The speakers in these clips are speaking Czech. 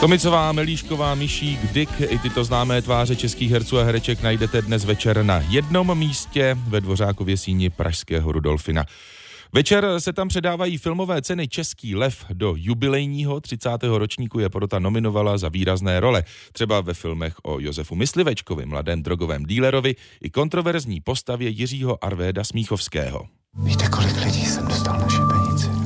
Tomicová, Melíšková, Myšík, Dick, i tyto známé tváře českých herců a hereček najdete dnes večer na jednom místě ve Dvořákově síni Pražského Rudolfina. Večer se tam předávají filmové ceny Český lev do jubilejního 30. ročníku je porota nominovala za výrazné role, třeba ve filmech o Josefu Myslivečkovi, mladém drogovém dílerovi i kontroverzní postavě Jiřího Arvéda Smíchovského. Víte, kolik lidí jsem dostal na šibenici?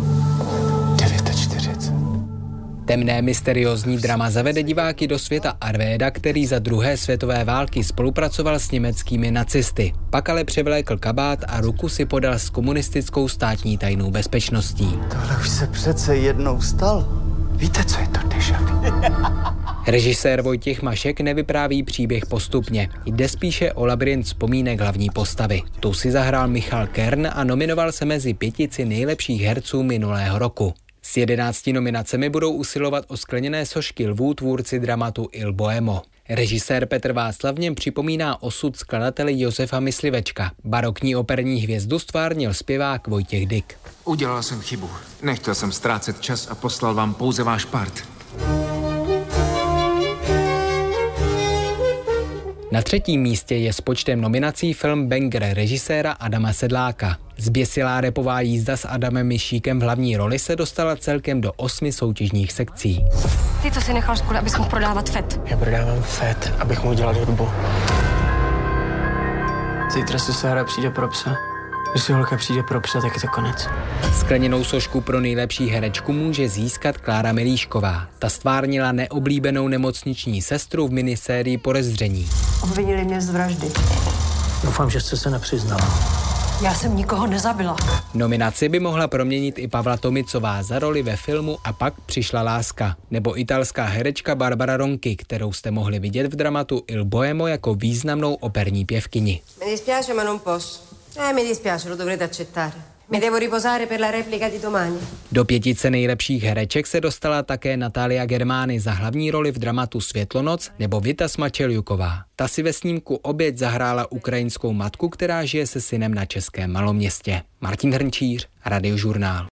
49. Temné mysteriózní drama zavede diváky do světa Arvéda, který za druhé světové války spolupracoval s německými nacisty. Pak ale převlékl kabát a ruku si podal s komunistickou státní tajnou bezpečností. Tohle už se přece jednou stal. Víte, co je to deja? Režisér Vojtěch Mašek nevypráví příběh postupně. Jde spíše o labirint vzpomínek hlavní postavy. Tu si zahrál Michal Kern a nominoval se mezi pětici nejlepších herců minulého roku. S jedenácti nominacemi budou usilovat o skleněné sošky lvů tvůrci dramatu Il Boemo. Režisér Petr Václav něm připomíná osud skladateli Josefa Myslivečka. Barokní operní hvězdu stvárnil zpěvák Vojtěch Dyk. Udělal jsem chybu. Nechtěl jsem ztrácet čas a poslal vám pouze váš part. Na třetím místě je s počtem nominací film Banger režiséra Adama Sedláka. Zběsilá repová jízda s Adamem Myšíkem v hlavní roli se dostala celkem do osmi soutěžních sekcí. Ty to si nechal školy, abys mohl prodávat FET. Já prodávám FET, abych mu udělal hudbu. Zítra si Sára přijde pro psa. Když si holka přijde pro psa, tak je to konec. Skleněnou sošku pro nejlepší herečku může získat Klára Milíšková. Ta stvárnila neoblíbenou nemocniční sestru v minisérii Podezření. Obvinili mě z vraždy. Doufám, že jste se nepřiznala. Já jsem nikoho nezabila. Nominaci by mohla proměnit i Pavla Tomicová za roli ve filmu A pak přišla láska, nebo italská herečka Barbara Ronky, kterou jste mohli vidět v dramatu Il Boemo jako významnou operní pěvkyni. Mi dispiace ma non posso. Eh, mi dispiace, lo dovrete accettare. Mi devo riposare per la replica di domani. Do pětice nejlepších hereček se dostala také Natália Germány za hlavní roli v dramatu Světlonoc nebo Vita Smačeljuková. Ta si ve snímku Oběť zahrála ukrajinskou matku, která žije se synem na českém maloměstě. Martin Hrnčíř, Radiožurnál.